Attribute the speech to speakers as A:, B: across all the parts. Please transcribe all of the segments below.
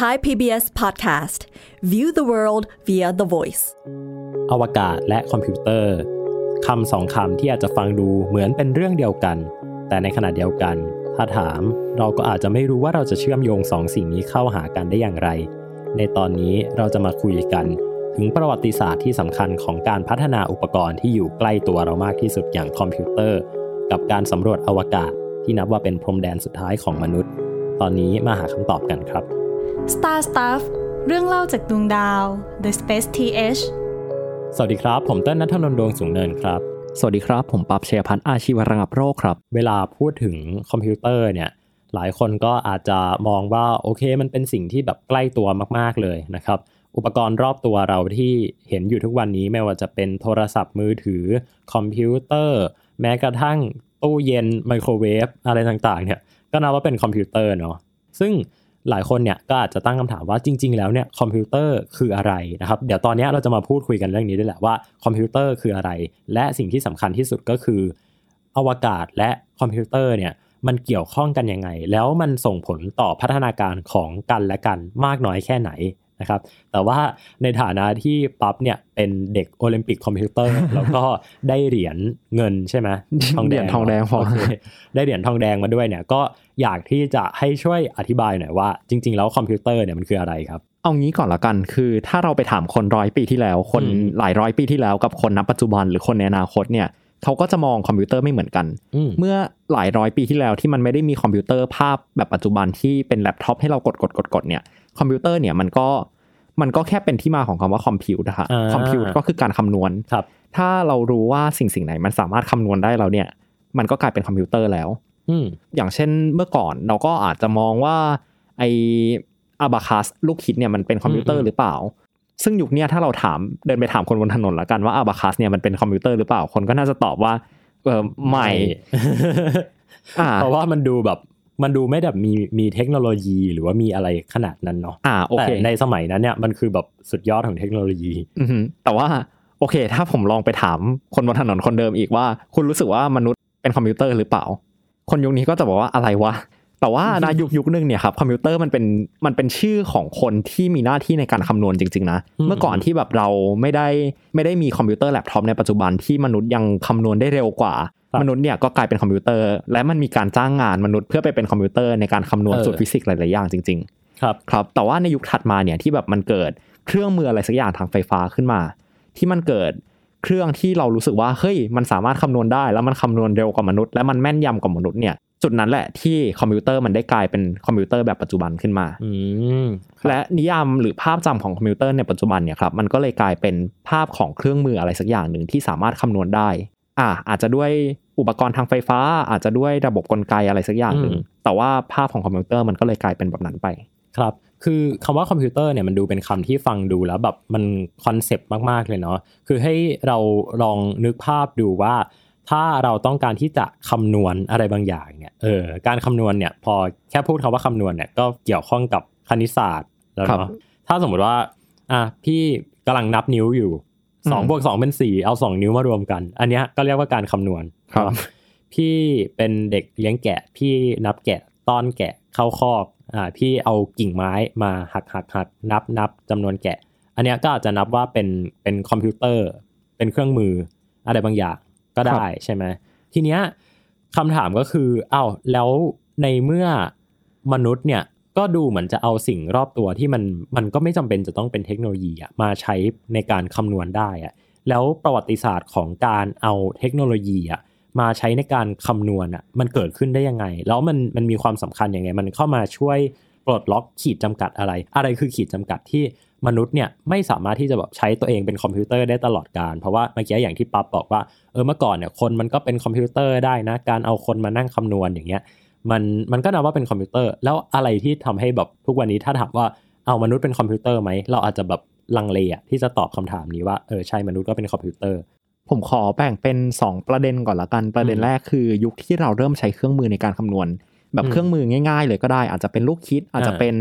A: Thai PBS podcast view the world via the voice
B: อวกาศและคอมพิวเตอร์คำสองคำที่อาจจะฟังดูเหมือนเป็นเรื่องเดียวกัน แต่ในขณะเดียวกัน ถ้าถามเราก็อาจจะไม่รู้ว่าเราจะเชื่อมโยงสองสิ่งนี้เข้าหากันได้อย่างไร ในตอนนี้เราจะมาคุยกัน ถึงประวัติศาสตร์ที่สำคัญของการพัฒนาอุปกรณ์ที่อยู่ใกล้ตัวเรามากที่สุดอย่างคอมพิวเตอร์ กับการสำรวจอวกาศที่นับว่าเป็นพรมแดนสุดท้ายของมนุษย์ ตอนนี้มาหาคำตอบกันครับ
C: Star Stuff เรื่องเล่าจากดวงดาว The Space TH
B: สวัสดีครับ ผมเต้นนัทนนท์ดวงสูงเนินครับ
D: สวัสดีครับ ผมปับเชียพันธ์อาชีวระงับโรคครับ
B: เวลาพูดถึงคอมพิวเตอร์เนี่ย หลายคนก็อาจจะมองว่าโอเค มันเป็นสิ่งที่แบบใกล้ตัวมากๆเลยนะครับ อุปกรณ์รอบตัวเราที่เห็นอยู่ทุกวันนี้ไม่ว่าจะเป็นโทรศัพท์มือถือ คอมพิวเตอร์ แม้กระทั่งตู้เย็นไมโครเวฟอะไรต่างๆเนี่ย ก็นับว่าเป็นคอมพิวเตอร์เนาะ ซึ่ง หลายคนเนี่ยก็อาจจะตั้งคำถามว่าจริง ๆ แล้วเนี่ยคอมพิวเตอร์คืออะไรนะครับ เดี๋ยวตอนนี้เราจะมาพูดคุยกันเรื่องนี้ด้วยแหละว่าคอมพิวเตอร์คืออะไร และสิ่งที่สำคัญที่สุดก็คือ อวกาศและคอมพิวเตอร์เนี่ยมันเกี่ยวข้องกันยังไง แล้วมันส่งผลต่อพัฒนาการของกันและกันมากน้อยแค่ไหน นะครับแต่ว่าในฐานะที่ปั๊บเนี่ยเป็นเด็กโอลิมปิกคอมพิวเตอร์ แล้วก็ได้เหรียญเงินใช่ไหม
D: เหรียญทองแดงพอ
B: โอเคได้เหรียญทองแดงมาด้วยเนี่ยก็อยากที่จะให้ช่วยอธิบายหน่อยว่า จริง ๆ แล้วคอมพิวเตอร์เนี่ยมันคืออะไรครับ
D: เอางี้ก่อนละกันคือถ้าเราไปถามคนร้อยปีที่แล้ว คน
B: อืม
D: หลายร้อยปีที่แล้วกับคนณปัจจุบันหรือคนในอนาคตเนี่ย เขาก็จะมองคอมพิวเตอร์ไม่เหมือนกัน
B: อืม
D: เมื่อหลายร้อยปีที่แล้วที่มันไม่ได้มีคอมพิวเตอร์ภาพแบบปัจจุบันที่เป็นแล็ปท็อปให้เรากดกดกดกดเนี่ยคอมพิวเตอร์เนี่ยมันก็มันก็แค่เป็นที่มาของคำว่า compute นะคะ
B: อ่า
D: compute ก็คือการคำนวณ
B: ครับ
D: ถ้าเรารู้ว่าสิ่งสิ่งไหนมันสามารถคำนวณได้แล้วเนี่ย มันก็กลายเป็นคอมพิวเตอร์แล้ว
B: อืม
D: อย่างเช่นเมื่อก่อนเราก็อาจจะมองว่าไอ abacus ลูกคิดเนี่ยมันเป็นคอมพิวเตอร์อื
B: ม
D: หรือเปล่า ซึ่งยุคเนี้ยถ้าเราถามเดินไปถามคนบนถนนละกันว่า abacus เนี่ยมันเป็นคอมพิวเตอร์หรือเปล่าคนก็น่าจะตอบว่าเออไม่อ่า
B: เพราะว่ามันดูแบบมันดูไม่แบบมีมีเทคโนโลยีหรือว่ามีอะไรขนาดนั้นเนาะ
D: อ่าโอเคแต่
B: ในสมัยนั้นเนี่ยมันคือแบบสุดยอดของเทคโนโลยี
D: อือฮึแต่ว่าโอเค ถ้าผมลองไปถามคนบนถนนคนเดิมอีกว่า คุณรู้สึกว่ามนุษย์เป็นคอมพิวเตอร์หรือเปล่า คนยุคนี้ก็จะบอกว่าอะไรวะ แต่ว่าในยุคยุคนึงเนี่ยครับคอมพิวเตอร์มันเป็นมันเป็นชื่อของคนที่มีหน้าที่ในการคำนวณจริงๆนะ
B: อืม
D: เมื่อก่อนที่แบบเราไม่ได้ไม่ได้มีคอมพิวเตอร์แล็ปท็อปในปัจจุบันที่มนุษย์ยังคำนวณได้เร็วกว่า มนุษย์เนี่ยก็กลายเป็นคอมพิวเตอร์ และมันมีการจ้างงานมนุษย์เพื่อไปเป็นคอมพิวเตอร์ในการคำนวณสูตรฟิสิกส์หลายๆอย่างจริง ๆ
B: ครับ
D: ครับ แต่ว่าในยุคถัดมาเนี่ยที่แบบมันเกิดเครื่องมืออะไรสักอย่างทางไฟฟ้าขึ้นมา ที่มันเกิดเครื่องที่เรารู้สึกว่าเฮ้ยมันสามารถคำนวณได้ แล้วมันคำนวณเร็วกว่ามนุษย์และมันแม่นยำกว่ามนุษย์เนี่ย จุดนั้นแหละที่คอมพิวเตอร์มันได้กลายเป็นคอมพิวเตอร์แบบปัจจุบันขึ้นมา
B: อืม
D: และนิยามหรือภาพจำของคอมพิวเตอร์ในปัจจุบันเนี่ยครับมันก็เลยกลายเป็นภาพของเครื่องมืออะไรสักอย่างหนึ่งที่สามารถคำนวณได้ อ่าอาจจะด้วยอุปกรณ์ทางไฟฟ้า อาจจะด้วยระบบกลไกอะไรสักอย่างหนึ่ง
B: อืม
D: แต่ว่าภาพของคอมพิวเตอร์มันก็เลยกลายเป็นแบบนั้นไป
B: ครับคือคำว่าคอมพิวเตอร์เนี่ยมันดูเป็นคำที่ฟังดูแล้วแบบมันคอนเซปต์มากๆเลยเนาะคือให้เราลองนึกภาพดูว่า ถ้าเราต้องการที่จะคำนวณอะไรบางอย่างเนี่ยเออการคำนวณเนี่ยพอแค่พูดคำว่าคำนวณเนี่ยก็เกี่ยวข้องกับคณิตศาสตร์แล้ว
D: ครั
B: เนาะ
D: บ
B: ถ้าสมมติว่าอะพี่กำลังนับนิ้วอยู่สอง
D: อืม
B: บวกสองเป็นสี่เอาสองนิ้วมารวมกัน อันเนี้ยก็เรียกว่าการคำนวณ
D: ครับ
B: เนาะพี่เป็นเด็กเลี้ยงแกะ พี่นับแกะต้อนแกะเข้าคอกอ่าพี่เอากิ่งไม้มาหักหักหักนับนับจำนวนแกะ อันเนี้ยก็อาจจะนับว่าเป็นเป็นคอมพิวเตอร์ เป็นเครื่องมืออะไรบางอย่าง ก็ได้ใช่ไหมทีเนี้ยคำถามก็คืออ้าวแล้วในเมื่อมนุษย์เนี่ยก็ดูเหมือนจะเอาสิ่งรอบตัวที่มันมันก็ไม่จำเป็นจะต้องเป็นเทคโนโลยีอะมาใช้ในการคำนวณได้อะแล้วประวัติศาสตร์ของการเอาเทคโนโลยีอะมาใช้ในการคำนวณอะมันเกิดขึ้นได้ยังไง แล้วมันมันมีความสำคัญยังไง มันเข้ามาช่วยปลดล็อกขีดจำกัดอะไร อะไรคือขีดจำกัดที่ มนุษย์เนี่ยไม่สามารถที่จะแบบใช้ตัวเองเป็นคอมพิวเตอร์ได้ตลอดการ เพราะว่าเมื่อกี้อย่างที่ปั๊บบอกว่าเออเมื่อก่อนเนี่ยคนมันก็เป็นคอมพิวเตอร์ได้นะ การเอาคนมานั่งคำนวณอย่างเงี้ยมันมันก็นับว่าเป็นคอมพิวเตอร์ แล้วอะไรที่ทำให้แบบทุกวันนี้ถ้าถามว่าเอามนุษย์เป็นคอมพิวเตอร์ไหมเราอาจจะแบบลังเลอะที่จะตอบคำถามนี้ว่าเออใช่มนุษย์ก็เป็นคอมพิวเตอร์
D: ผมขอแบ่งเป็น 2 ประเด็นก่อนละกันประเด็น
B: อืม
D: แรกคือ ยุคที่เราเริ่มใช้เครื่องมือในการคำนวณ แบบ
B: อืม
D: เครื่องมือง่าย ๆ เลยก็ได้ อาจจะเป็นลูกคิดอาจจะ
B: อ่า
D: เป็น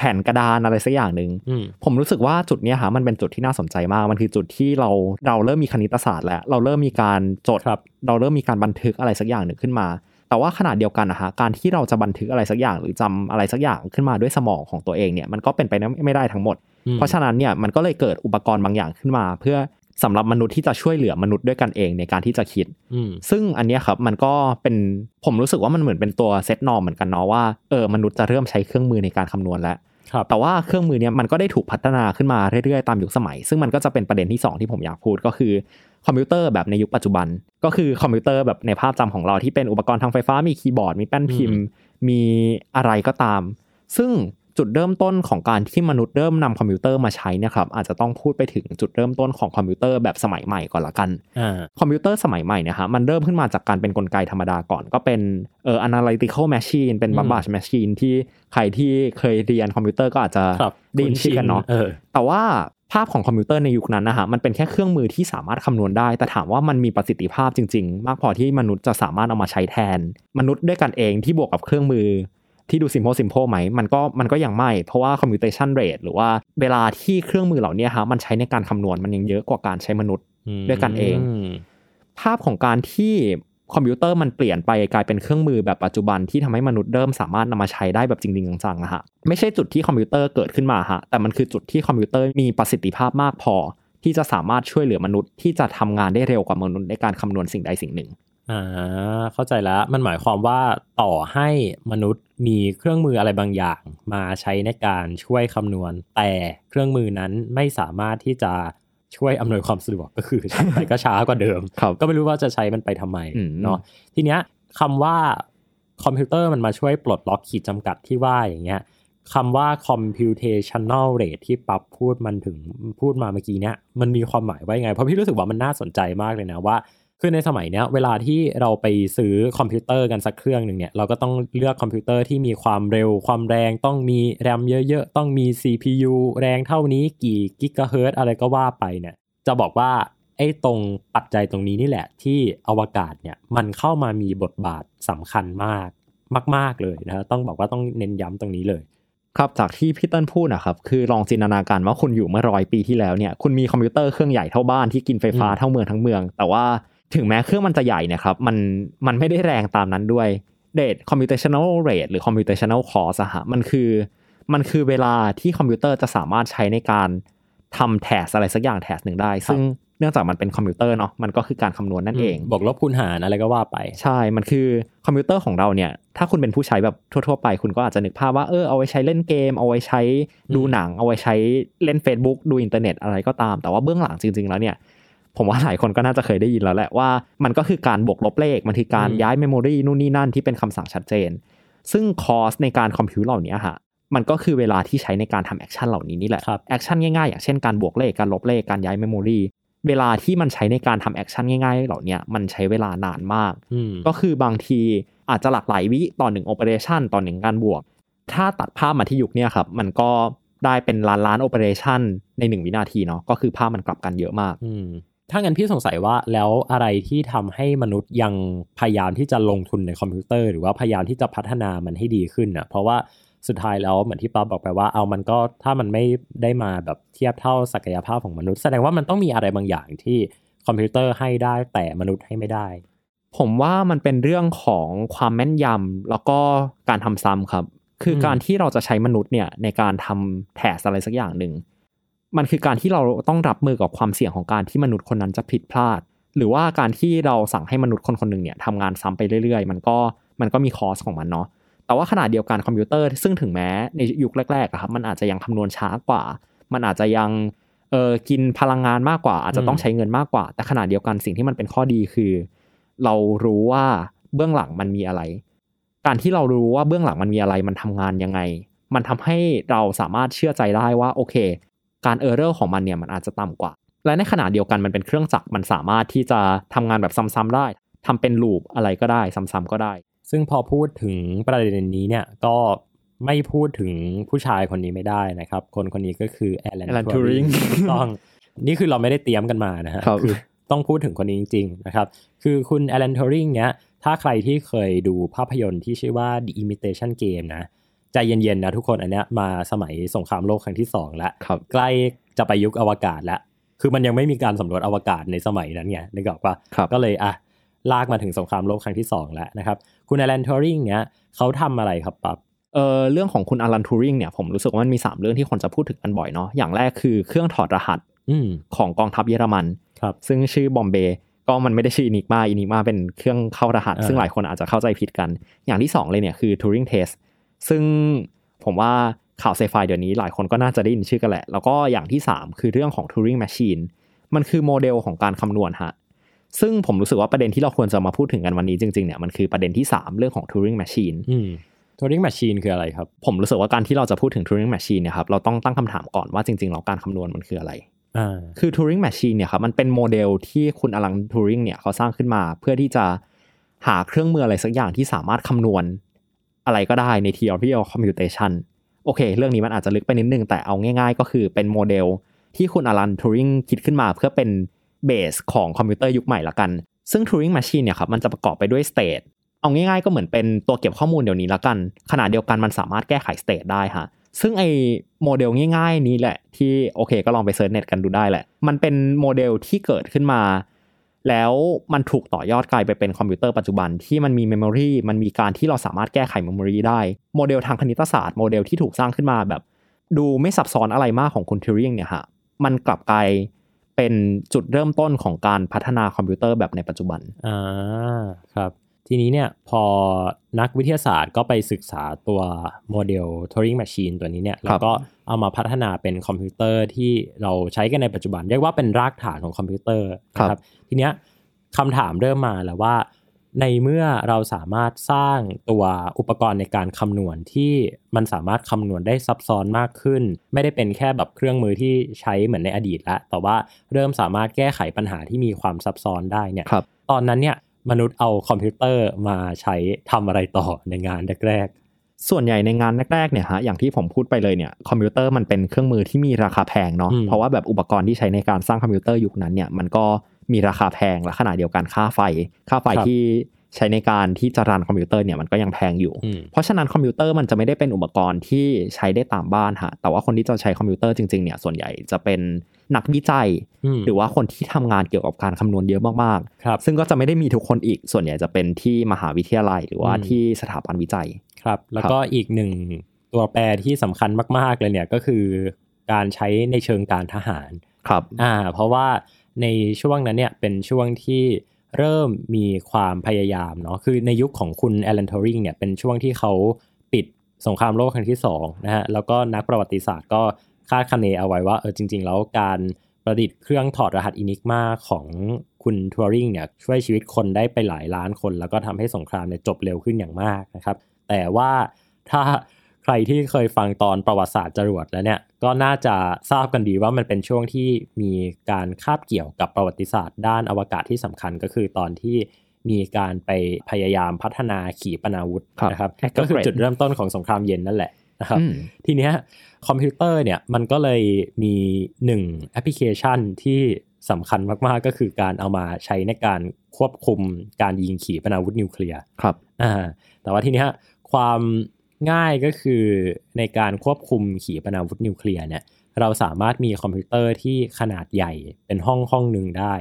D: แผ่นกระดานอะไรสักอย่างหนึ่ง
B: อืม
D: ผมรู้สึกว่าจุดเนี้ยฮะมันเป็นจุดที่น่าสนใจมาก มันคือจุดที่เราเราเริ่มมีคณิตศาสตร์ แล้วเราเริ่มมีการจด
B: ครับ
D: เราเริ่มมีการบันทึกอะไรสักอย่างหนึ่งขึ้นมา แต่ว่าขนาดเดียวกันนะฮะการที่เราจะบันทึกอะไรสักอย่าง หรือจำอะไรสักอย่างขึ้นมาด้วยสมองของตัวเองเนี่ยมันก็เป็นไปไม่ได้ทั้งหมด
B: อืม
D: เพราะฉะนั้นเนี่ยมันก็เลยเกิดอุปกรณ์บางอย่างขึ้นมา เพื่อสำหรับมนุษย์ที่จะช่วยเหลือมนุษย์ด้วยกันเองในการที่จะคิด
B: อืม
D: ซึ่งอันเนี้ยครับมันก็เป็นผมรู้สึกว่ามันเหมือนเป็นตัวเซตนอร์มเหมือนกันเนาะว่าเออมนุษย์จะเริ่มใช้เครื่องมือในการคำนวณแล้ว
B: ครับ
D: แต่ว่าเครื่องมือเนี้ยมันก็ได้ถูกพัฒนาขึ้นมาเรื่อยๆตามยุคสมัย ซึ่งมันก็จะเป็นประเด็นที่ 2 ที่ผมอยากพูดก็คือคอมพิวเตอร์แบบในยุคปัจจุบัน ก็คือคอมพิวเตอร์แบบในภาพจำของเราที่เป็นอุปกรณ์ทางไฟฟ้ามีคีย์บอร์ดมีแป้นพิมพ์ มีอะไรก็ตาม ซึ่ง จุดเริ่มต้นของการที่มนุษย์เริ่มนำคอมพิวเตอร์มาใช้เนะครับอาจจะต้องพูดไปถึงจุดเริ่มต้นของคอมพิวเตอร์แบบสมัยใหม่ก่อนละกัน
B: อ่า
D: คอมพิวเตอร์สมัยใหม่เนะฮะมันเริ่มขึ้นมาจากการเป็นกลไกธรรมดาก่อนก็เป็นเอ่อ analytical machine เป็น
B: อืม
D: babbage machine ที่ใครที่เคยเรียนคอมพิวเตอร์ก็อาจจะ
B: ครับ
D: ได้ยินชื่อกันเนาะ
B: เออ
D: แต่ว่าภาพของคอมพิวเตอร์ในยุคนั้นนะฮะมันเป็นแค่เครื่องมือที่สามารถคำนวณได้ แต่ถามว่ามันมีประสิทธิภาพจริง ๆ มากพอที่มนุษย์จะสามารถเอามาใช้แทน มนุษย์ด้วยกันเองที่บวกกับเครื่องมือ ที่ดู simple simple ไหมมันก็มันก็ยังไม่ เพราะว่า computation rate หรือว่าเวลาที่เครื่องมือเหล่านี้ฮะมันใช้ในการคำนวณมันยังเยอะกว่าการใช้มนุษย์ด้วยกันเอง ภาพของการที่คอมพิวเตอร์มันเปลี่ยนไปกลายเป็นเครื่องมือแบบปัจจุบันที่ทำให้มนุษย์เริ่มสามารถนำมาใช้ได้แบบจริงๆจังๆอะฮะไม่ใช่จุดที่คอมพิวเตอร์เกิดขึ้นมาฮะแต่มันคือจุดที่คอมพิวเตอร์มีประสิทธิภาพมากพอ ที่จะสามารถช่วยเหลือมนุษย์ที่จะทำงานได้เร็วกว่ามนุษย์ในการคำนวณสิ่งใดสิ่งหนึ่ง
B: อ่าเข้าใจแล้วมันหมายความว่าต่อให้มนุษย์มีเครื่องมืออะไรบางอย่าง มาใช้ในการช่วยคำนวณ แต่เครื่องมือนั้นไม่สามารถที่จะช่วยอำนวยความสะดวกก็คือใช้ไปก็ช้ากว่าเดิม
D: ครับ
B: ก็ไม่รู้ว่าจะใช้มันไปทำไม
D: อืม
B: เนาะทีเนี้ยคำว่าคอมพิวเตอร์มันมาช่วยปลดล็อกขีดจำกัดที่ว่าอย่างเงี้ยคำว่า computational rate ที่ปั๊บพูดมันถึงพูดมาเมื่อกี้เนี้ยมันมีความหมายว่ายังไง เพราะพี่รู้สึกว่ามันน่าสนใจมากเลยนะว่า คือในสมัยเนี้ยเวลาที่เราไปซื้อคอมพิวเตอร์กันสักเครื่องหนึ่งเนี่ยเราก็ต้องเลือกคอมพิวเตอร์ที่มีความเร็วความแรงต้องมีแรมเยอะๆ ต้องมี CPU แรงเท่านี้กี่กิกะเฮิรตซ์อะไรก็ว่าไปเนี่ยจะบอกว่าไอ้ตรงปัจจัยตรงนี้นี่แหละ ที่อวกาศเนี่ยมันเข้ามามีบทบาทสำคัญมากมาก ๆเลยนะฮะต้องบอกว่าต้องเน้นย้ำตรงนี้เลย
D: ครับจากที่พี่เติ้ลพูดนะครับคือลองจินตนาการว่าคุณอยู่เมื่อร้อยปีที่แล้วเนี่ยคุณมีคอมพิวเตอร์เครื่องใหญ่เท่าบ้านที่กินไฟฟ้า
B: อืม
D: เท่าเมืองทั้งเมือง แต่ว่า ถึงแม้เครื่องมันจะใหญ่เนะครับมันมันไม่ได้แรงตามนั้นด้วย rate computational rate หรือ computational cost อะฮะมันคือมันคือเวลาที่คอมพิวเตอร์จะสามารถใช้ในการทำ task อะไรสักอย่าง task หนึ่งได้ ซึ่งเนื่องจากมันเป็นคอมพิวเตอร์เนาะมันก็คือการคำนวณนั่นเอง
B: บวกลบคูณหารอะไรก็ว่าไป
D: ใช่ มันคือคอมพิวเตอร์ของเราเนี่ย ถ้าคุณเป็นผู้ใช้แบบทั่วๆไป คุณก็อาจจะนึกภาพว่าเออเอาไว้ใช้เล่นเกม เอาไว้ใช้ดูหนัง เอาไว้ใช้เล่น Facebook ดูอินเทอร์เน็ตอะไรก็ตาม แต่ว่าเบื้องหลังจริง ๆ แล้วเนี่ย ผมว่าหลายคนก็น่าจะเคยได้ยินแล้วแหละว่ามันก็คือการบวกลบเลขมันคือการ
B: อืม
D: ย้าย memory นู่นนี่นั่นที่เป็นคำสั่งชัดเจน ซึ่ง cost ในการ compute เหล่านี้ฮะมันก็คือเวลาที่ใช้ในการทำ action เหล่านี้นี่แหละ
B: ครับ
D: action ง่ายๆอย่างเช่นการบวกเลขการลบเลขการย้าย memory เวลาที่มันใช้ในการทำ action ง่ายๆ เหล่าเนี้ยมันใช้เวลานานมาก
B: อืม
D: ก็คือบางทีอาจจะหลากหลายวิต่อหนึ่ง operation ต่อหนึ่งการบวก ถ้าตัดภาพมาที่ยุคเนี้ยครับ มันก็ได้เป็นล้านล้าน operation ในหนึ่งวินาทีเนาะก็คือภาพมันกลับกันเยอะมาก
B: อืม ถ้างั้นพี่สงสัยว่าแล้วอะไรที่ทำให้มนุษย์ยังพยายามที่จะลงทุนในคอมพิวเตอร์หรือว่าพยายามที่จะพัฒนามันให้ดีขึ้นอะเพราะว่าสุดท้ายแล้วเหมือนที่ป๊าบอกไปว่าเอามันก็ถ้ามันไม่ได้มาแบบเทียบเท่าศักยภาพของมนุษย์ แสดงว่ามันต้องมีอะไรบางอย่างที่คอมพิวเตอร์ให้ได้แต่มนุษย์ให้ไม่ได้
D: ผมว่ามันเป็นเรื่องของความแม่นยำแล้วก็การทำซ้ำครับ คือการที่เราจะใช้มนุษย์เนี่ยในการทำแทสอะไรสักอย่างหนึ่ง มันคือการที่เราต้องรับมือกับความเสี่ยงของการที่มนุษย์คนนั้นจะผิดพลาด หรือว่าการที่เราสั่งให้มนุษย์คนคนหนึ่งเนี่ยทำงานซ้ำไปเรื่อยๆ มันก็มันก็มีคอสของมันเนาะแต่ว่าขนาดเดียวกันคอมพิวเตอร์ซึ่งถึงแม้ในยุคแรกๆอะครับมันอาจจะยังคำนวณช้ากว่า มันอาจจะยังเออกินพลังงานมากกว่า อาจจะต้องใช้เงินมากกว่า แต่ขนาดเดียวกันสิ่งที่มันเป็นข้อดีคือ เรารู้ว่าเบื้องหลังมันมีอะไร การที่เรารู้ว่าเบื้องหลังมันมีอะไร มันทำงานยังไง มันทำให้เราสามารถเชื่อใจได้ว่าโอเค การ error ของมันเนี่ยมันอาจจะต่ำกว่า และในขณะเดียวกันมันเป็นเครื่องจักรมันสามารถที่จะทำงานแบบซ้ำๆได้ทำเป็น loop อะไรก็ได้ซ้ำๆก็ได้
B: ซึ่งพอพูดถึงประเด็นนี้เนี่ยก็ไม่พูดถึงผู้ชายคนนี้ไม่ได้นะครับ คนคนนี้ก็คือแอลเลน
D: Alan
B: ทูริง
D: Turing
B: ต้องนี่คือเราไม่ได้เตรียมกันมานะฮะ
D: ครับ
B: อต้องพูดถึงคนนี้จริงๆนะครับ คือคุณ Alan Turing เนี่ยถ้าใครที่เคยดูภาพยนตร์ที่ชื่อว่า The Imitation Game นะ ใจเย็นๆนะทุกคนอันเนี้ยมาสมัยสงครามโลกครั้งที่สองแล้ว
D: ครับ
B: ใกล้จะไปยุคอวกาศแล้วคือมันยังไม่มีการสำรวจอวกาศในสมัยนั้นไงนึกออกปะ
D: ครับ
B: ก็เลยอะลากมาถึงสงครามโลกครั้งที่ 2 แล้วนะครับ คุณอ l ลนทอริงเนี่ยเขาทำอะไรครับปั๊บ
D: เออเรื่องของคุณอลันทูริงเนี่ยผมรู้สึกว่ามันมี 3 เรื่องที่คนจะพูดถึงกันบ่อยเนาะอย่างแรกคือเครื่องถอดรหัส
B: อืม
D: ของกองทัพเยอรมัน
B: ครับ
D: ซึ่งชื่อ Bombe ก็มันไม่ได้ชื่อ Enigma Enigma เป็นเครื่องเข้ารหัส
B: อ่า
D: ซึ่งหลายคนอาจจะเข้าใจผิดกัน อย่างที่ 2 เลยเนี่ยคือ Turing Test ซึ่งผมว่าข่าวไซไฟเดี๋ยวนี้หลายคนก็น่าจะได้ยินชื่อกันแหละ แล้วก็อย่างที่ 3 คือเรื่องของ Turing Machine มันคือโมเดลของการคำนวณฮะ ซึ่งผมรู้สึกว่าประเด็นที่เราควรจะมาพูดถึงกันวันนี้จริงๆเนี่ยมันคือประเด็นที่ 3 เรื่องของ Turing Machine
B: อืมท u ริงแมชชีนคืออะไรครับ
D: ผมรู้สึกว่าการที่เราจะพูดถึง Turing Machine เนี่ยครับเราต้องตั้งคำถามก่อนว่าจริงๆแล้วการคำนวณมันคืออะไร
B: อ่า
D: คือ Turing Machine เนี่ยครับมันเป็นโมเดลที่คุณ Alan Turing เนี่ยเขาสร้างขึ้นมา เพื่อที่จะหาเครื่องมืออะไรสักอย่างที่สามารถคำนวณ อะไรก็ได้ใน theory of computation โอเค เรื่องนี้มันอาจจะลึกไปนิดนึง แต่เอาง่ายๆ ก็คือเป็นโมเดลที่คุณ Alan Turing คิดขึ้นมาเพื่อเป็น base ของคอมพิวเตอร์ยุคใหม่ละกัน ซึ่ง Turing Machine เนี่ยครับมันจะประกอบไปด้วย state เอาง่ายๆ ก็เหมือนเป็นตัวเก็บข้อมูลเดี๋ยวนี้ละกัน ขณะเดียวกันมันสามารถแก้ไข state ได้ฮะซึ่งไอโมเดลง่ายๆ นี้แหละที่โอเค ก็ลองไป search เน็ตกันดูได้แหละ มันเป็นโมเดลที่เกิดขึ้นมา แล้วมันถูกต่อยอดกลายไปเป็นคอมพิวเตอร์ปัจจุบันที่มันมี memory มันมีการที่เราสามารถแก้ไข memory ได้โมเดลทางคณิตศาสตร์โมเดลที่ถูกสร้างขึ้นมาแบบ ดูไม่ซับซ้อนอะไรมากของคุณ Turing เนี่ยฮะมันกลับกลายเป็นจุดเริ่มต้นของการพัฒนาคอมพิวเตอร์แบบในปัจจุบัน
B: อ่าครับ ทีนี้เนี่ยพอนักวิทยาศาสตร์ก็ไปศึกษาตัวโมเดล Turing Machine ตัวนี้เนี่ยแล้วก็เอามาพัฒนาเป็นคอมพิวเตอร์ที่เราใช้กันในปัจจุบัน เรียกว่าเป็นรากฐานของคอมพิวเตอร์นะค
D: ครั
B: รับบทีเนี้ยคำถามเริ่มมาแล้วว่า ในเมื่อเราสามารถสร้างตัวอุปกรณ์ในการคำนวณที่มันสามารถคำนวณได้ซับซ้อนมากขึ้น ไม่ได้เป็นแค่แบบเครื่องมือที่ใช้เหมือนในอดีตแล้วแต่ว่าเริ่มสามารถแก้ไขปัญหาที่มีความซับซ้อนได้เนี่ย
D: ครับ
B: ตอนนั้นเนี่ย มนุษย์เอาคอมพิวเตอร์มาใช้ทำอะไรต่อในงานแรก
D: ส่วนใหญ่ในงานแรกๆเนี่ยฮะอย่างที่ผมพูดไปเลยเนี่ยคอมพิวเตอร์มันเป็นเครื่องมือที่มีราคาแพงเนาะ
B: อืม
D: เพราะว่าแบบอุปกรณ์ที่ใช้ในการสร้างคอมพิวเตอร์ยุคนั้นเนี่ยมันก็มีราคาแพงและขณะเดียวกันค่าไฟ ค่าไฟที่ ใช้ในการที่จะ run คอมพิวเตอร์เนี่ยมันก็ยังแพงอยู่
B: ๆอืม
D: เพราะฉะนั้นคอมพิวเตอร์มันจะไม่ได้เป็นอุปกรณ์ที่ใช้ได้ตามบ้านฮะแต่ว่าคนที่จะใช้คอมพิวเตอร์จริงๆเนี่ยส่วนใหญ่จะเป็นนักวิจัย
B: อืม
D: หรือว่าคนที่ทำงานเกี่ยวกับการคำนวณเยอะมาก
B: ครับ
D: ๆซึ่งก็จะไม่ได้มีทุกคนอีก ส่วนใหญ่จะเป็นที่มหาวิทยาลัยหรือว่า
B: อืม
D: ที่สถาบันวิจัย
B: ครับ แล้วก็อีกหนึ่งตัวแปรที่สำคัญมากๆเลยเนี่ยก็คือการใช้ในเชิงการทหาร
D: ครับ
B: อ่าเพราะว่าในช่วงนั้นเนี่ยเป็นช่วงที่ เริ่มมีความพยายามเนาะคือในยุคของคุณแอลันทอริงเนี่ยเป็นช่วงที่เขาปิดสงครามโลกครั้งที่สองนะฮะแล้วก็นักประวัติศาสตร์ก็คาดคะเนเอาไว้ว่าเออจริง ๆ แล้วการประดิษฐ์เครื่องถอดรหัสอินิกมาของคุณทัวริงเนี่ยช่วยชีวิตคนได้ไปหลายล้านคน แล้วก็ทำให้สงครามเนี่ยจบเร็วขึ้นอย่างมากนะครับ แต่ว่าถ้า ใครที่เคยฟังตอนประวัติศาสตร์จรวดแล้วเนี่ยก็น่าจะทราบกันดีว่ามันเป็นช่วงที่มีการคาบเกี่ยวกับประวัติศาสตร์ ด้านอวกาศที่สำคัญก็คือตอนที่มีการไปพยายามพัฒนาขีปนาวุธ
D: ครับ
B: นะครับ
D: Hacker
B: ก็คือ
D: Grade
B: จุดเริ่มต้นของสงครามเย็นนั่นแหละนะครับ
D: อืม
B: ทีเนี้ยคอมพิวเตอร์เนี่ยมันก็เลยมีหนึ่งแอปพลิเคชันที่สำคัญมาก ๆ ก็คือการเอามาใช้ในการควบคุมการยิงขีปนาวุธนิวเคลียร์
D: ครับ
B: อ่าแต่ว่าทีเนี้ยความ ง่ายก็คือในการควบคุมขีปนาวุธนิวเคลียร์เนี่ยเราสามารถมีคอมพิวเตอร์ที่ขนาดใหญ่เป็นห้องห้องหนึ่งได้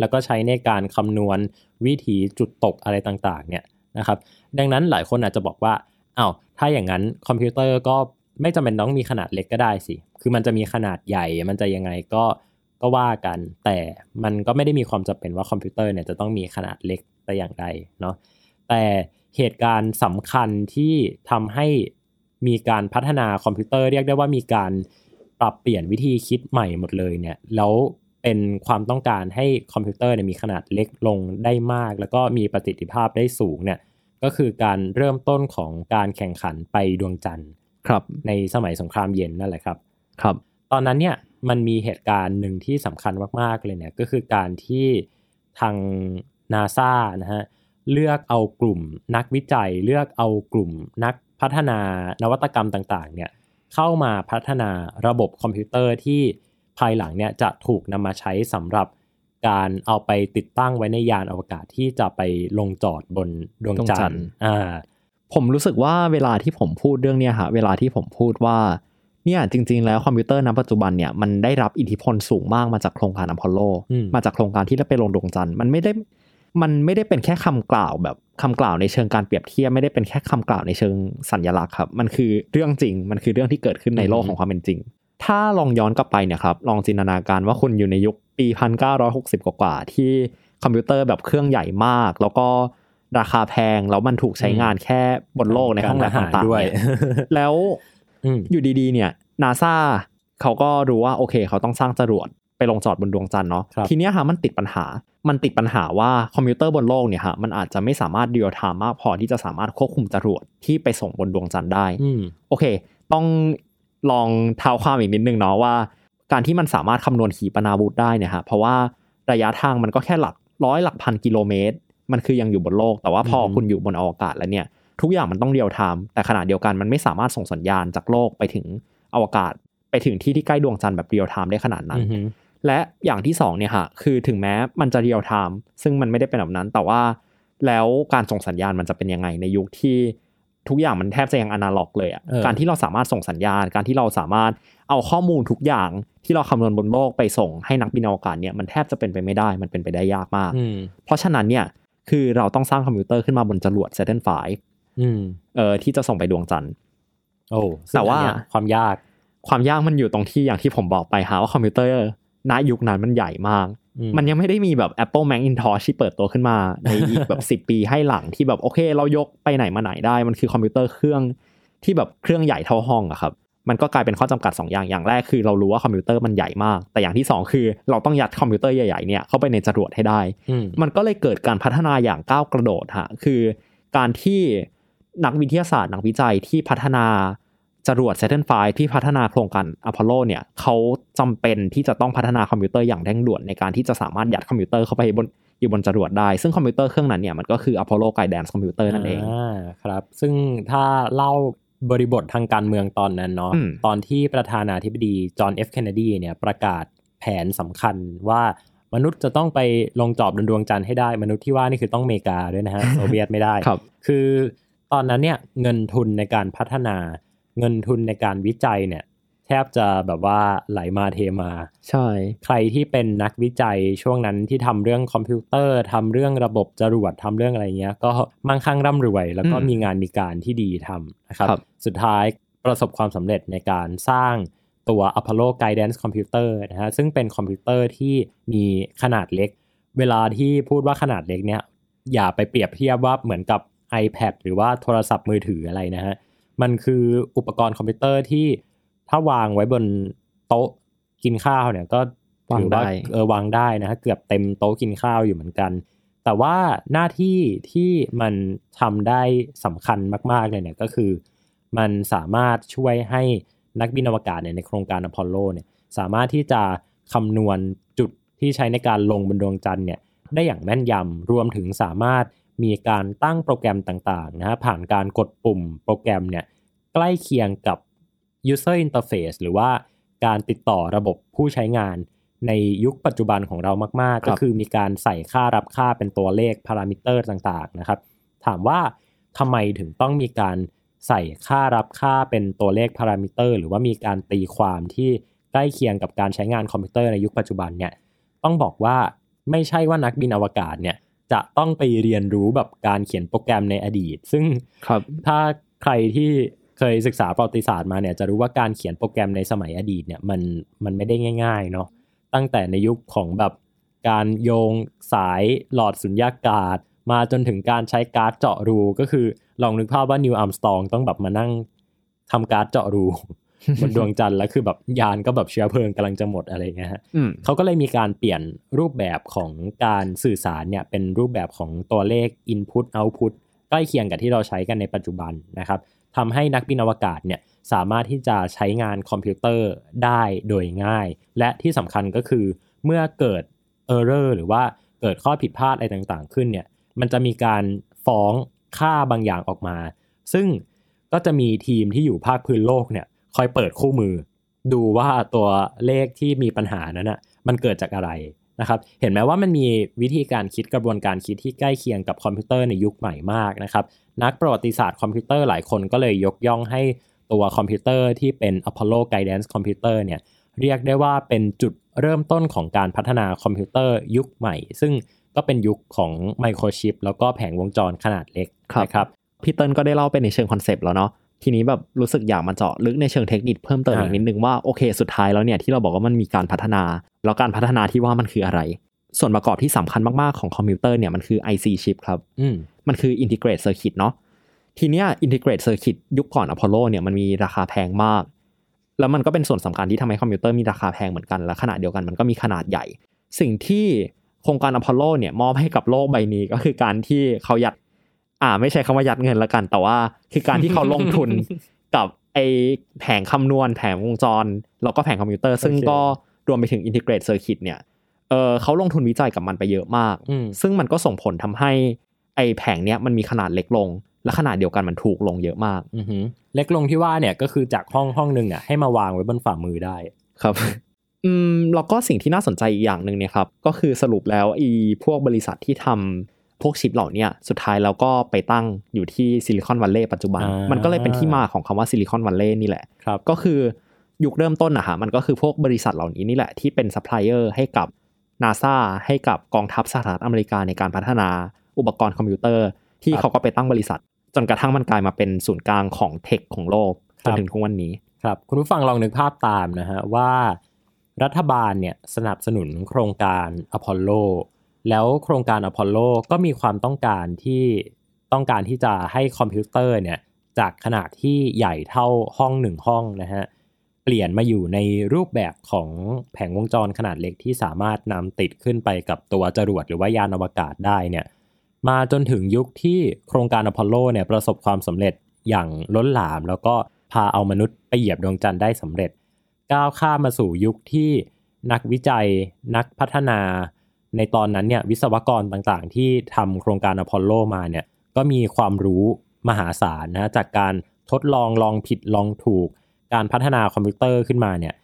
B: แล้วก็ใช้ในการคำนวณวิถีจุดตกอะไรต่างๆเนี่ยนะครับดังนั้นหลายคนอาจจะบอกว่าอ้าวถ้าอย่างนั้นคอมพิวเตอร์ก็ไม่จำเป็นต้องมีขนาดเล็กก็ได้สิ คือมันจะมีขนาดใหญ่ มันจะยังไงก็ก็ว่ากัน แต่มันก็ไม่ได้มีความจำเป็นว่าคอมพิวเตอร์เนี่ยจะต้องมีขนาดเล็กแต่อย่างใดเนาะแต่ เหตุการณ์สำคัญที่ทำให้มีการพัฒนาคอมพิวเตอร์เรียกได้ว่ามีการปรับเปลี่ยนวิธีคิดใหม่หมดเลยเนี่ยแล้วเป็นความต้องการให้คอมพิวเตอร์เนี่ยมีขนาดเล็กลงได้มาก แล้วก็มีประสิทธิภาพได้สูงเนี่ยก็คือการเริ่มต้นของการแข่งขันไปดวงจันทร์
D: ครับ
B: ในสมัยสงครามเย็นนั่นแหละครับ
D: ครับ
B: ตอนนั้นเนี่ยมันมีเหตุการณ์หนึ่งที่สำคัญมากๆเลยเนี่ยก็คือการที่ทางนาซานะฮะ เลือกเอากลุ่มนักวิจัย เลือกเอากลุ่มนักพัฒนานวัตกรรมต่างๆเนี่ยเข้ามาพัฒนาระบบคอมพิวเตอร์ที่ภายหลังเนี่ยจะถูกนำมาใช้สำหรับการเอาไปติดตั้งไว้ในยานอวกาศที่จะไปลงจอดบนดวงจันทร์
D: ดวงจันทร์
B: อ่า
D: ผมรู้สึกว่าเวลาที่ผมพูดเรื่องเนี้ยฮะเวลาที่ผมพูดว่าเนี่ยจริง ๆ แล้วคอมพิวเตอร์ณปัจจุบันเนี่ยมันได้รับอิทธิพลสูงมากมาจากโครงการอพอลโล
B: อืม
D: มาจากโครงการที่ได้ไปลงดวงจันทร์มันไม่ได้ มันไม่ได้เป็นแค่คำกล่าวแบบคำกล่าวในเชิงการเปรียบเทียบไม่ได้เป็นแค่คำกล่าวในเชิงสัญลักษณ์ครับมันคือเรื่องจริง มันคือเรื่องที่เกิดขึ้นในโลกของความเป็นจริง ถ้าลองย้อนกลับไปเนี่ยครับลองจินตนาการว่าคุณอยู่ในยุคปี 1960 กว่าๆที่คอมพิวเตอร์แบบเครื่องใหญ่มาก แล้วก็ราคาแพงแล้วมันถูกใช้งานแค่บนโลกในห้องแล็บต่างๆ
B: ด้วย
D: เนี่ยแล้ว
B: อืม
D: อยู่ดีๆ เนี่ยนาซาเขาก็รู้ว่าโอเค เขาต้องสร้างจรวด ไปลงจอดบนดวงจันทร์เนาะ
B: ครับ
D: ทีเนี้ยฮะมันติดปัญหา มันติดปัญหาว่าคอมพิวเตอร์บนโลกเนี่ยฮะมันอาจจะไม่สามารถเรียลไทม์มากพอที่จะสามารถควบคุมจรวดที่ไปส่งบนดวงจันทร์ได้
B: อืม
D: โอเค ต้องลองเท้าความอีกนิดนึงเนาะว่า การที่มันสามารถคำนวณขีปนาวุธได้เนี่ยฮะเพราะว่าระยะทางมันก็แค่หลักร้อยหลักพันกิโลเมตร มันคือยังอยู่บนโลก แต่ว่าพอ
B: อือฮึ
D: คุณอยู่บนอวกาศแล้วเนี่ย ทุกอย่างมันต้องเรียลไทม์แต่ขณะเดียวกันมันไม่สามารถส่งสัญญาณจากโลกไปถึงอวกาศไปถึงที่ที่ใกล้ดวงจันทร์แบบเรียลไทม์ได้ขนาดนั้น
B: อือหือ
D: และอย่างที่สองเนี่ยฮะคือถึงแม้มันจะเรียลไทม์ซึ่งมันไม่ได้เป็นแบบนั้น แต่ว่าแล้วการส่งสัญญาณมันจะเป็นยังไงในยุคที่ทุกอย่างมันแทบจะยังอนาล็อกเลยอะ
B: เออ
D: การที่เราสามารถส่งสัญญาณ การที่เราสามารถเอาข้อมูลทุกอย่างที่เราคำนวณบนโลกไปส่งให้นักบินอวกาศเนี่ยมันแทบจะเป็นไปไม่ได้มันเป็นไปได้ยากมาก
B: อืม
D: เพราะฉะนั้นเนี่ยคือเราต้องสร้างคอมพิวเตอร์ขึ้นมาบนจรวด Saturn V
B: อืม
D: เอ่อที่จะส่งไปดวงจันทร์
B: โอ้
D: แต่ว่า
B: ซึ่งอันเนี้ยความยาก
D: ความยากมันอยู่ตรงที่อย่างที่ผมบอกไปฮะว่าคอมพิวเตอร์ ณยุคนั้นมันใหญ่มาก
B: อืม
D: มันยังไม่ได้มีแบบ Apple Macintosh ที่เปิดตัวขึ้นมา ในอีกแบบ 10 ปีให้หลังที่แบบโอเค เรายกไปไหนมาไหนได้ มันคือคอมพิวเตอร์เครื่องที่แบบเครื่องใหญ่เท่าห้องอะครับมันก็กลายเป็นข้อจำกัด 2 อย่าง อย่างแรกคือเรารู้ว่าคอมพิวเตอร์มันใหญ่มาก แต่อย่างที่ 2 คือเราต้องยัดคอมพิวเตอร์ใหญ่ๆเนี่ยเข้าไปในจรวดให้ได้
B: อืม
D: มันก็เลยเกิดการพัฒนาอย่างก้าวกระโดดฮะ คือการที่นักวิทยาศาสตร์นักวิจัยที่พัฒนา จรวด Saturn V ที่พัฒนาโครงการอพอลโลเนี่ยเขาจำเป็นที่จะต้องพัฒนาคอมพิวเตอร์อย่างเร่งด่วนในการที่จะสามารถยัดคอมพิวเตอร์เข้าไปบนอยู่บนจรวดได้ ซึ่งคอมพิวเตอร์เครื่องนั้นเนี่ยมันก็คือ Apollo Guidance Computer นั่นเอง
B: อ่าครับ ซึ่งถ้าเล่าบริบททางการเมืองตอนนั้นเนาะ
D: อืม
B: ตอนที่ประธานาธิบดีจอห์นเอฟเคนเนดีเนี่ยประกาศแผนสำคัญว่ามนุษย์จะต้องไปลงจอดบนดวงจันทร์ให้ได้ มนุษย์ที่ว่านี่คือต้องอเมริกาด้วยนะฮะโซเวียตไม่ได้
D: ครับ
B: คือตอนนั้นเนี่ยเงินทุนในการพัฒนา เงินทุนในการวิจัยเนี่ย แทบจะแบบว่าไหลมาเทมา
D: ใช่
B: ใครที่เป็นนักวิจัยช่วงนั้นที่ทำเรื่องคอมพิวเตอร์ทำเรื่องระบบจรวดทำเรื่องอะไรเงี้ย ก็มั่งคั่งร่ำรวย แล้วก็
D: อืม
B: มีงานมีการที่ดีทำนะครับ
D: ครับ
B: สุดท้ายประสบความสำเร็จในการสร้างตัว Apollo Guidance Computer นะฮะซึ่งเป็นคอมพิวเตอร์ที่มีขนาดเล็ก เวลาที่พูดว่าขนาดเล็กเนี่ย อย่าไปเปรียบเทียบว่าเหมือนกับ iPad หรือว่าโทรศัพท์มือถืออะไรนะฮะ มันคืออุปกรณ์คอมพิวเตอร์ที่ถ้าวางไว้บนโต๊ะกินข้าวเนี่ยก็ถือว่า
D: วางได้
B: เออวางได้นะฮะเกือบเต็มโต๊ะกินข้าวอยู่เหมือนกัน แต่ว่าหน้าที่ที่มันทำได้สำคัญมาก ๆ เลยเนี่ยก็คือ มันสามารถช่วยให้นักบินอวกาศเนี่ยในโครงการอพอลโลเนี่ยสามารถที่จะคำนวณจุดที่ใช้ในการลงบนดวงจันทร์เนี่ยได้อย่างแม่นยำรวมถึงสามารถ มีการตั้งโปรแกรมต่างๆนะฮะผ่านการกดปุ่มโปรแกรมเนี่ยใกล้เคียงกับ user interface หรือว่าการติดต่อระบบผู้ใช้งานในยุคปัจจุบันของเรามากๆ
D: ครั
B: ก็
D: บ
B: คือมีการใส่ค่ารับค่าเป็นตัวเลขพารามิเตอร์ต่างๆนะครับถามว่าทำไมถึงต้องมีการใส่ค่ารับค่าเป็นตัวเลขพารามิเตอร์ หรือว่ามีการตีความที่ใกล้เคียงกับการใช้งานคอมพิวเตอร์ในยุคปัจจุบันเนี่ยต้องบอกว่าไม่ใช่ว่านักบินอวกาศเนี่ย จะต้องไปเรียนรู้แบบการเขียนโปรแกรมในอดีต ซึ่ง
D: ครับ
B: ถ้าใครที่เคยศึกษาประวัติศาสตร์มาเนี่ยจะรู้ว่าการเขียนโปรแกรมในสมัยอดีตเนี่ยมันมันไม่ได้ง่าย ๆ เนาะตั้งแต่ในยุคของแบบการโยงสายหลอดสุญญากาศ มาจนถึงการใช้การ์ดเจาะรู ก็คือลองนึกภาพว่านีล อาร์มสตรองต้องแบบมานั่งทำการ์ดเจาะรู บนดวงจันทร์แล้วคือแบบยานก็แบบเชื้อเพลิงกำลังจะหมดอะไรอย่างเงี้ยฮะ
D: อืม
B: เขาก็เลยมีการเปลี่ยนรูปแบบของการสื่อสารเนี่ยเป็นรูปแบบของตัวเลข Input Output ใกล้เคียงกับที่เราใช้กันในปัจจุบันนะครับทำให้นักบินอวกาศเนี่ยสามารถที่จะใช้งานคอมพิวเตอร์ได้โดยง่าย และที่สำคัญก็คือเมื่อเกิด Error หรือว่าเกิดข้อผิดพลาดอะไรต่างๆ ขึ้นเนี่ยมันจะมีการฟ้องค่าบางอย่างออกมา ซึ่งก็จะมีทีมที่อยู่ภาคพื้นโลกเนี่ย คอยเปิดคู่มือ ดูว่าตัวเลขที่มีปัญหานั้นนะมันเกิดจากอะไรนะครับ เห็นไหมว่ามันมีวิธีการคิดกระบวนการคิดที่ใกล้เคียงกับคอมพิวเตอร์ในยุคใหม่มากนะครับ นักประวัติศาสตร์คอมพิวเตอร์หลายคนก็เลยยกย่องให้ตัวคอมพิวเตอร์ที่เป็น Apollo Guidance Computer เนี่ยเรียกได้ว่าเป็นจุดเริ่มต้นของการพัฒนาคอมพิวเตอร์ยุคใหม่ ซึ่งก็เป็นยุคของไมโครชิปแล้วก็แผงวงจรขนาดเล็ก
D: ครับ
B: นะครับ
D: พี่เติ้ลก็ได้เล่าไปในเชิงคอนเซปต์แล้วเนาะ ทีนี้แบบรู้สึกอยากมาเจาะลึกในเชิงเทคนิคเพิ่มเติม
B: อ่า
D: อีกนิดนึงว่าโอเค สุดท้ายแล้วเนี่ยที่เราบอกว่ามันมีการพัฒนา แล้วการพัฒนาที่ว่ามันคืออะไร ส่วนประกอบที่สำคัญมาก ๆ ของคอมพิวเตอร์เนี่ยมันคือ IC chip ครับ
B: อืม
D: มันคือ integrate circuit เนาะทีเนี้ย integrate circuit ยุคก่อนอพอลโลเนี่ยมันมีราคาแพงมาก แล้วมันก็เป็นส่วนสำคัญที่ทำให้คอมพิวเตอร์มีราคาแพงเหมือนกันและขณะเดียวกันมันก็มีขนาดใหญ่ สิ่งที่โครงการอพอลโลเนี่ยมอบให้กับโลกใบนี้ก็คือการที่เขายัด อ่า ไม่ใช่คำว่ายัดเงินละกัน แต่ว่าคือการที่เขาลงทุนกับไอแผงคำนวณแผงวงจร แล้วก็แผงคอมพิวเตอร์ ซึ่ง
B: โอเค
D: ก็รวมไปถึง integrate circuit เนี่ยเออเขาลงทุนวิจัยกับมันไปเยอะมาก
B: อืม
D: ซึ่งมันก็ส่งผลทำให้ไอแผงเนี้ยมันมีขนาดเล็กลง และขณะเดียวกันมันถูกลงเยอะมาก
B: อือหือเล็กลงที่ว่าเนี่ยก็คือจากห้องห้องหนึ่งอะให้มาวางไว้บนฝ่ามือได้
D: ครับ อืมแล้วก็สิ่งที่น่าสนใจอีกอย่างหนึ่งเนี่ยครับ ก็คือสรุปแล้วอีพวกบริษัทที่ทำ พวกชิปเหล่าเนี้ยสุดท้ายแล้วก็ไปตั้งอยู่ที่ซิลิคอนวัลเลย์ปัจจุบัน
B: อ่ามั
D: มันก็เลยเป็นที่มาของคำว่าซิลิคอนวัลเลย์นี่แหละ
B: ครับ
D: ก็คือยุคเริ่มต้นนะฮะมันก็คือพวกบริษัทเหล่านี้นี่แหละที่เป็นซัพพลายเออร์ให้กับนาซาให้กับกองทัพสหรัฐอเมริกาในการพัฒนาอุปกรณ์คอมพิวเตอร์ ที่
B: ครับ
D: เขาก็ไปตั้งบริษัท จนกระทั่งมันกลายมาเป็นศูนย์กลางของ tech ของโลก
B: ครับ จน
D: ถึงทุกวันนี้
B: ครับคุณผู้ฟังลองนึกภาพตามนะฮะว่ารัฐบาลเนี่ยสนับสนุนโครงการอพอลโล แล้วโครงการอพอลโลก็มีความต้องการที่ต้องการที่จะให้คอมพิวเตอร์เนี่ยจากขนาดที่ใหญ่เท่าห้องหนึ่งห้องนะฮะเปลี่ยนมาอยู่ในรูปแบบของแผงวงจรขนาดเล็กที่สามารถนำติดขึ้นไปกับตัวจรวดหรือว่ายานอวกาศได้เนี่ยมาจนถึงยุคที่โครงการอพอลโลเนี่ยประสบความสำเร็จอย่างล้นหลาม แล้วก็พาเอามนุษย์ไปเหยียบดวงจันทร์ได้สำเร็จ ก้าวข้ามมาสู่ยุคที่นักวิจัย นักพัฒนา ในตอนนั้นเนี่ยวิศวกรต่างๆ ที่ทำโครงการอพอลโลมาเนี่ยก็มีความรู้มหาศาลนะจากการทดลองลองผิดลองถูก การพัฒนาคอมพิวเตอร์ขึ้นมาเนี่ย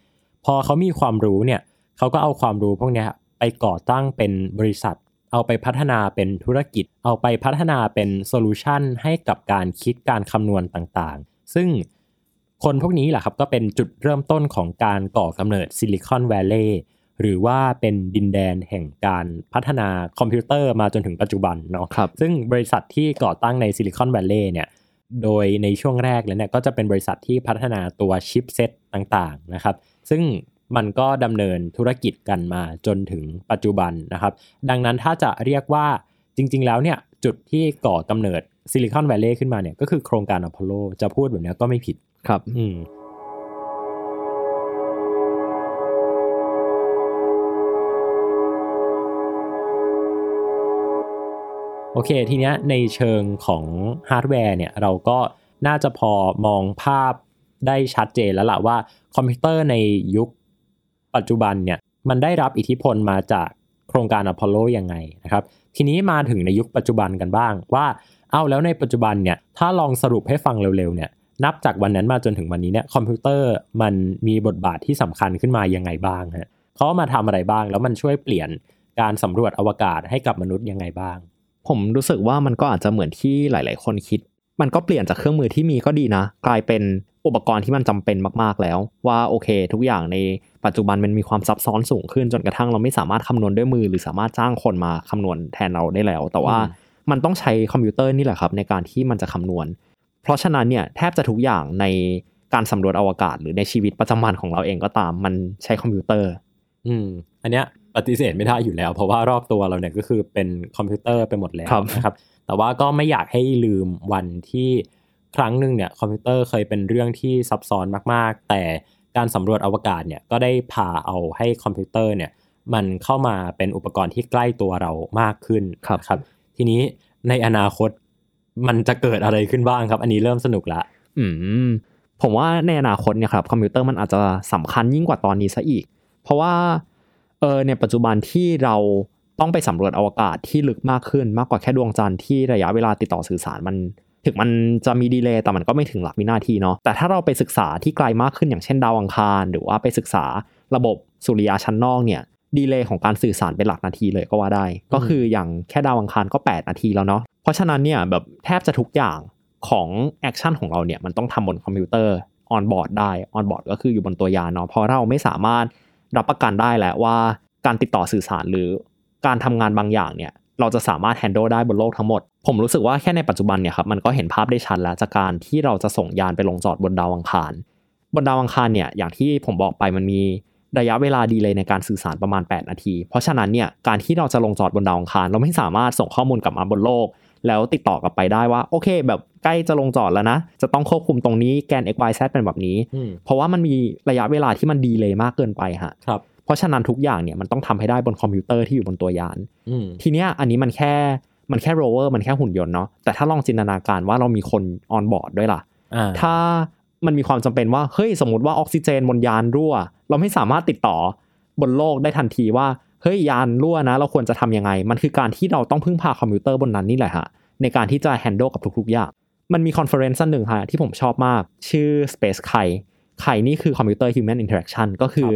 B: พอเขามีความรู้เนี่ยเขาก็เอาความรู้พวกนี้ไปก่อตั้งเป็นบริษัท เอาไปพัฒนาเป็นธุรกิจ เอาไปพัฒนาเป็น solution ให้กับการคิดการคำนวณต่างๆ ซึ่งคนพวกนี้แหละครับก็เป็นจุดเริ่มต้นของการก่อกำเนิดซิลิคอนแวลลีย์ หรือว่าเป็นดินแดนแห่งการพัฒนาคอมพิวเตอร์มาจนถึงปัจจุบันเนาะ
D: ครับ
B: ซึ่งบริษัทที่ก่อตั้งในซิลิคอนแวลลีย์เนี่ยโดยในช่วงแรกแล้วเนี่ยก็จะเป็นบริษัทที่พัฒนาตัวชิปเซตต่างๆนะครับซึ่งมันก็ดำเนินธุรกิจกันมาจนถึงปัจจุบันนะครับ ดังนั้นถ้าจะเรียกว่าจริง ๆ แล้วเนี่ยจุดที่ก่อกำเนิดซิลิคอนแวลลีย์ขึ้นมาเนี่ยก็คือโครงการอพอลโลจะพูดแบบเนี้ยก็ไม่ผิด
D: ครับ
B: อืม โอเค ทีเนี้ยในเชิงของฮาร์ดแวร์เนี่ยเราก็น่าจะพอมองภาพได้ชัดเจนแล้วล่ะว่าคอมพิวเตอร์ในยุคปัจจุบันเนี่ยมันได้รับอิทธิพลมาจากโครงการอพอลโลยังไงนะครับ ทีนี้มาถึงในยุคปัจจุบันกันบ้างว่าเอาแล้วในปัจจุบันเนี่ยถ้าลองสรุปให้ฟังเร็วๆเนี่ยนับจากวันนั้นมาจนถึงวันนี้เนี่ยคอมพิวเตอร์มันมีบทบาทที่สำคัญขึ้นมายังไงบ้างฮะเขามาทำอะไรบ้างแล้วมันช่วยเปลี่ยนการสำรวจอวกาศให้กับมนุษย์ยังไงบ้าง
D: ผมรู้สึกว่ามันก็อาจจะเหมือนที่หลาย ๆ คนคิด มันก็เปลี่ยนจากเครื่องมือที่มีก็ดีนะ กลายเป็นอุปกรณ์ที่มันจำเป็นมาก ๆ แล้ว ว่าโอเค ทุกอย่างในปัจจุบันมันมีความซับซ้อนสูงขึ้นจนกระทั่งเราไม่สามารถคำนวณด้วยมือ หรือสามารถจ้างคนมาคำนวณแทนเราได้แล้ว แต่ว่า
B: มั
D: นต้องใช้คอมพิวเตอร์นี่แหละครับในการที่มันจะคำนวณ เพราะฉะนั้นเนี่ยแทบจะทุกอย่างในการสำรวจอวกาศหรือในชีวิตประจำวันของเราเองก็ตาม มันใช้คอมพิวเตอร์
B: อืม อันเนี้ย ปฏิเสธไม่ได้อยู่แล้ว เพราะว่ารอบตัวเราเนี่ยก็คือเป็นคอมพิวเตอร์ไปหมดแล้ว
D: ครับ
B: นะครับ แต่ว่าก็ไม่อยากให้ลืมวันที่ครั้งหนึ่งเนี่ยคอมพิวเตอร์เคยเป็นเรื่องที่ซับซ้อนมาก ๆ แต่การสำรวจอวกาศเนี่ยก็ได้พาเอาให้คอมพิวเตอร์เนี่ยมันเข้ามาเป็นอุปกรณ์ที่ใกล้ตัวเรามากขึ้น
D: ครับ
B: ครับ ทีนี้ในอนาคตมันจะเกิดอะไรขึ้นบ้างครับ อันนี้เริ่มสนุกละ
D: อืมผมว่าในอนาคตเนี่ยครับคอมพิวเตอร์มันอาจจะสำคัญยิ่งกว่าตอนนี้ซะอีก เพราะว่าเออในปัจจุบันที่เราต้องไปสำรวจอวกาศที่ลึกมากขึ้นมากกว่าแค่ดวงจันทร์ที่ระยะเวลาติดต่อสื่อสารมันถึงมันจะมี delay แต่มันก็ไม่ถึงหลักวินาทีเนาะแต่ถ้าเราไปศึกษาที่ไกลมากขึ้นอย่างเช่นดาวอังคาร หรือว่าไปศึกษาระบบสุริยะชั้นนอกเนี่ย delay ของการสื่อสารเป็นหลักนาทีเลยก็ว่าได้ ก็คืออย่างแค่ดาวอังคารก็ 8 นาทีแล้วเนาะเพราะฉะนั้นเนี่ยแบบแทบจะทุกอย่างของ action ของเราเนี่ยมันต้องทำบนคอมพิวเตอร์ on board ได้ on board ก็คืออยู่บนตัวยานเนาะเพราะเราไม่สามารถ รับประกันได้แหละว่าการติดต่อสื่อสารหรือการทำงานบางอย่างเนี่ยเราจะสามารถ handle ได้บนโลกทั้งหมด ผมรู้สึกว่าแค่ในปัจจุบันเนี่ยครับมันก็เห็นภาพได้ชัดแล้วจากการที่เราจะส่งยานไปลงจอดบนดาวอังคาร บนดาวอังคารเนี่ยอย่างที่ผมบอกไปมันมีระยะเวลา delay ในการสื่อสารประมาณ 8 นาที เพราะฉะนั้นเนี่ยการที่เราจะลงจอดบนดาวอังคาร เราไม่สามารถส่งข้อมูลกลับมาบนโลก แล้วติดต่อกลับไปได้ว่าโอเค แบบ ใกล้จะลงจอดแล้วนะ จะต้องควบคุมตรงนี้แกน x y z เป็นแบบนี้
B: อืม
D: เพราะว่ามันมีระยะเวลาที่มัน delay มากเกินไปฮะ
B: ครับ
D: เพราะฉะนั้นทุกอย่างเนี่ยมันต้องทำให้ได้บนคอมพิวเตอร์ที่อยู่บนตัวยาน
B: อืม
D: ทีเนี้ยอันนี้มันแค่มันแค่โรเวอร์มันแค่หุ่นยนต์เนาะแต่ถ้าลองจินตนาการว่าเรามีคน on board ด้วยล่ะ
B: อ่า
D: ถ้ามันมีความจำเป็นว่าเฮ้ยสมมติว่าออกซิเจนบนยานรั่ว เราไม่สามารถติดต่อบนโลกได้ทันทีว่าเฮ้ยยานรั่วนะ เราควรจะทำยังไง มันคือการที่เราต้องพึ่งพาคอมพิวเตอร์บนนั้นนี่แหละฮะในการที่จะ handle กับทุกๆอย่าง มันมี conference หนึ่งฮะที่ผมชอบมาก ชื่อ SpaceCHI CHI นี่คือ Computer Human Interaction ก็คือ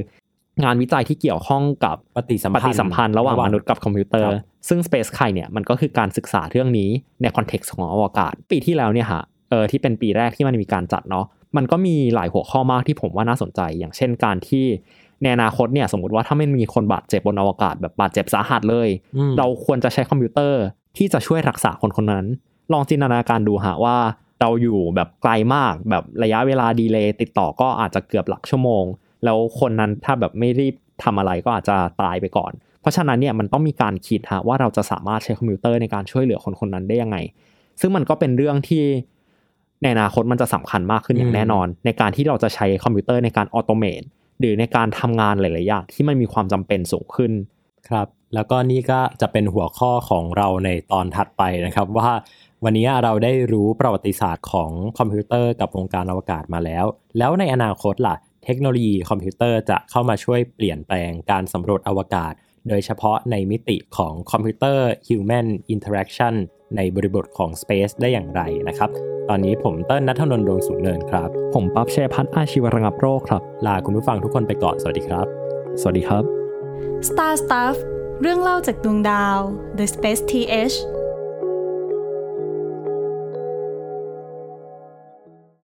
D: งานวิจัยที่เกี่ยวข้องกับ
B: ปฏิสัมพันธ์ ป
D: ฏิสัมพันธ์ระหว่างมนุษย์กับคอมพิวเตอ
B: ค
D: ร์
B: รับ
D: ซึ่ง Space ไข่เนี่ยมันก็คือการศึกษาเรื่องนี้ใน context ของอวกาศ ปีที่แล้วเนี่ยฮะเออที่เป็นปีแรกที่มันมีการจัดเนาะมันก็มีหลายหัวข้อมากที่ผมว่าน่าสนใจ อย่างเช่นการที่ในอนาคตเนี่ยสมมติว่าถ้าไม่มีคนบาดเจ็บบนอวกาศแบบบาดเจ็บสาหัสเลย
B: อืม
D: เราควรจะใช้คอมพิวเตอร์ที่จะช่วยรักษาคนคนนั้น ลองจินตนาการดูฮะว่าเราอยู่แบบไกลมากแบบระยะเวลา delay ติดต่อก็อาจจะเกือบหลักชั่วโมง แล้วคนนั้นถ้าแบบไม่รีบทำอะไรก็อาจจะตายไปก่อน เพราะฉะนั้นเนี่ยมันต้องมีการคิดฮะว่าเราจะสามารถใช้คอมพิวเตอร์ในการช่วยเหลือคนคนนั้นได้ยังไง ซึ่งมันก็เป็นเรื่องที่ในอนาคตมันจะสำคัญมากขึ้นอย่างแน่นอน ในการที่เราจะใช้คอมพิวเตอร์ในการ automateหรือในการทำงานหลายๆอย่างที่มันมีความจำเป็นสูงขึ้น
B: ครับ แล้วก็นี่ก็จะเป็นหัวข้อของเราในตอนถัดไปนะครับว่า วันนี้เราได้รู้ประวัติศาสตร์ของคอมพิวเตอร์กับวงการอวกาศมาแล้ว แล้วในอนาคตล่ะ เทคโนโลยีคอมพิวเตอร์จะเข้ามาช่วยเปลี่ยนแปลงการสำรวจอวกาศ โดยเฉพาะในมิติของคอมพิวเตอร์ Human Interaction ในบริบทของ Space ได้อย่างไรนะครับ ตอนนี้ผมเติ้ลณัฐนนท์ดวงสูงเนินครับ
D: ผมปั๊บแชร์พัฒน์อาชีวระงับโรคครับ
B: ลาคุณผู้ฟังทุกคนไปก่อน สวัสดีครับ
D: สวัสดีครับ
C: Star Stuff เรื่องเล่าจากดวงดาว The Space TH